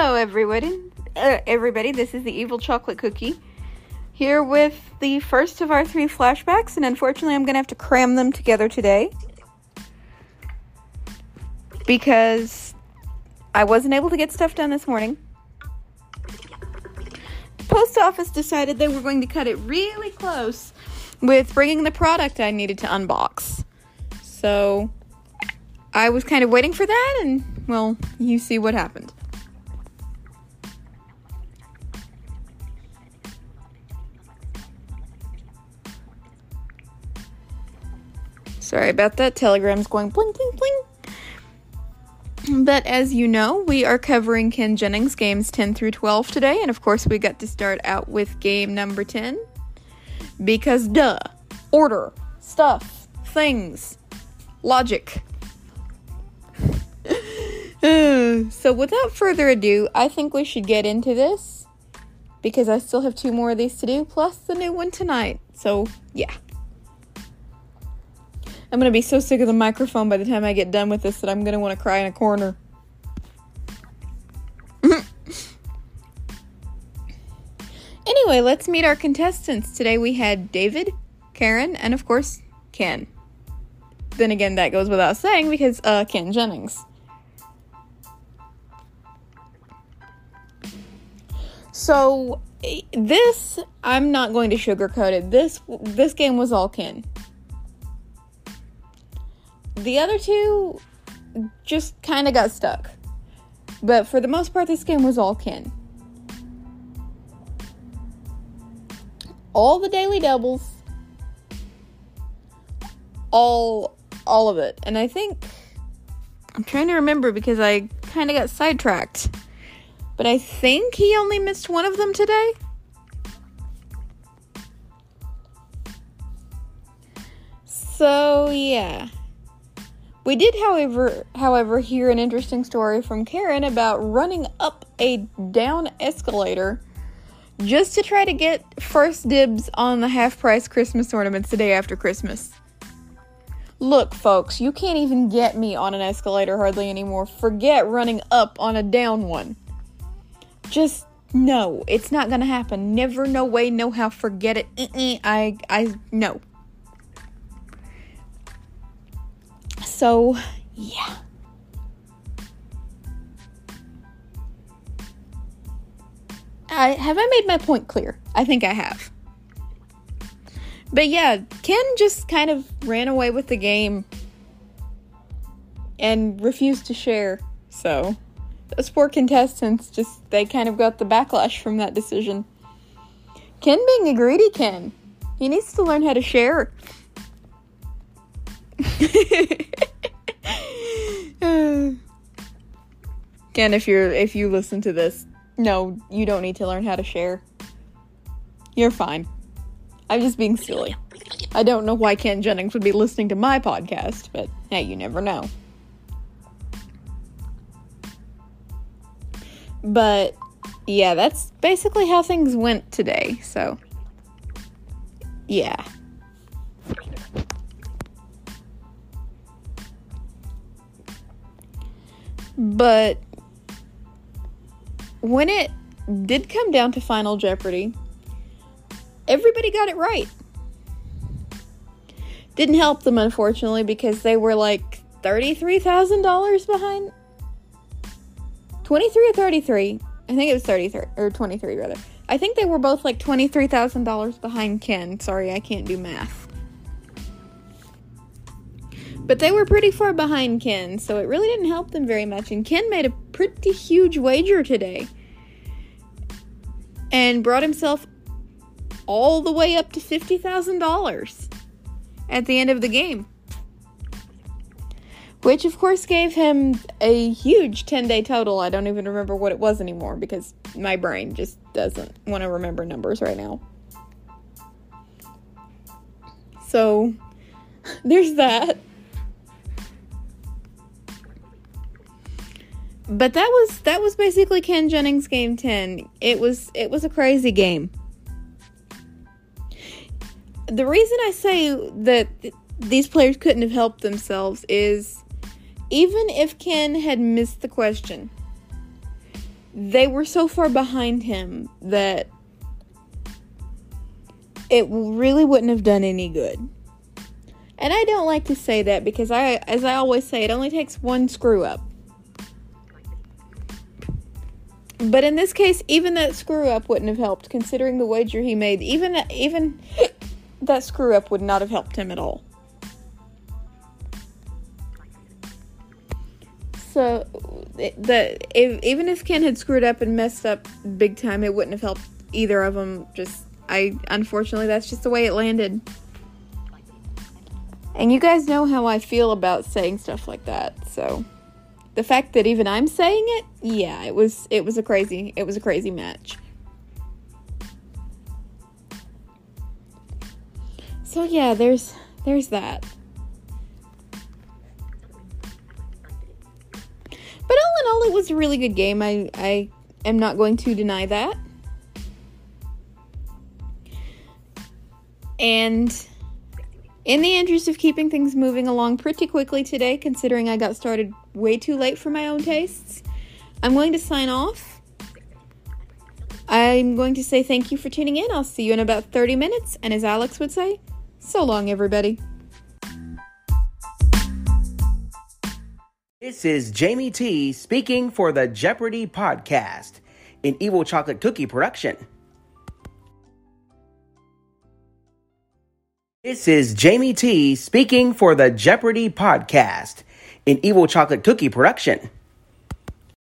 Hello, everybody. Uh, everybody, this is the Evil Chocolate Cookie. Here with the first of our three flashbacks, and unfortunately, I'm to have to cram them together today. Because I wasn't able to get stuff done this morning. Post office decided they were going to cut it really close with bringing the product I needed to unbox. So I was kind of waiting for that, and well, you see what happened. Sorry about that. Telegram's going bling, bling, bling. But as you know, we are covering Ken Jennings games 10 through 12 today, and of course, we got to start out with game number 10. Because, duh, order, stuff, things, logic. so, without further ado, I think we should get into this because I still have two more of these to do, plus the new one tonight. So, yeah. I'm gonna be so sick of the microphone by the time I get done with this that I'm gonna want to cry in a corner. anyway, let's meet our contestants. Today we had David, Karen, and of course, Ken. Then again, that goes without saying because, uh, Ken Jennings. So, this, I'm not going to sugarcoat it. This, this game was all Ken. The other two just kind of got stuck. But for the most part, this game was all Ken. All the daily doubles, all all of it. And I think I'm trying to remember because I kind of got sidetracked. But I think he only missed one of them today. So, yeah. We did, however, however, hear an interesting story from Karen about running up a down escalator just to try to get first dibs on the half price Christmas ornaments the day after Christmas. Look, folks, you can't even get me on an escalator hardly anymore. Forget running up on a down one. Just no, it's not gonna happen. Never, no way, no how. Forget it. Uh-uh, I, I, no. So, yeah. I have I made my point clear? I think I have. But yeah, Ken just kind of ran away with the game and refused to share. So, those poor contestants just they kind of got the backlash from that decision. Ken being a greedy Ken. He needs to learn how to share. Ken, if you're if you listen to this, no, you don't need to learn how to share. You're fine. I'm just being silly. I don't know why Ken Jennings would be listening to my podcast, but hey, you never know. But yeah, that's basically how things went today. So, yeah. But when it did come down to Final Jeopardy, everybody got it right. Didn't help them, unfortunately, because they were like $33,000 behind. 23 or 33. I think it was 33 or 23 rather. I think they were both like $23,000 behind Ken. Sorry, I can't do math. But they were pretty far behind Ken, so it really didn't help them very much. And Ken made a pretty huge wager today and brought himself all the way up to $50,000 at the end of the game. which of course gave him a huge 10 day total. I don't even remember what it was anymore because my brain just doesn't want to remember numbers right now. So there's that. But that was that was basically Ken Jennings game 10. It was it was a crazy game. The reason I say that these players couldn't have helped themselves is even if Ken had missed the question, they were so far behind him that it really wouldn't have done any good. And I don't like to say that because I as I always say it only takes one screw up. But in this case, even that screw up wouldn't have helped considering the wager he made. Even that even that screw up would not have helped him at all. So that if, even if Ken had screwed up and messed up big time, it wouldn't have helped either of them. Just I unfortunately that's just the way it landed. And you guys know how I feel about saying stuff like that. So the fact that even I'm saying it, yeah, it was it was a crazy it was a crazy match. So yeah, there's there's that. But all in all, it was a really good game. I I am not going to deny that. And in the interest of keeping things moving along pretty quickly today, considering I got started way too late for my own tastes, I'm going to sign off. I'm going to say thank you for tuning in. I'll see you in about 30 minutes. And as Alex would say, so long, everybody. This is Jamie T speaking for the Jeopardy podcast, an Evil Chocolate Cookie production. This is Jamie T speaking for the Jeopardy podcast, an Evil Chocolate Cookie production.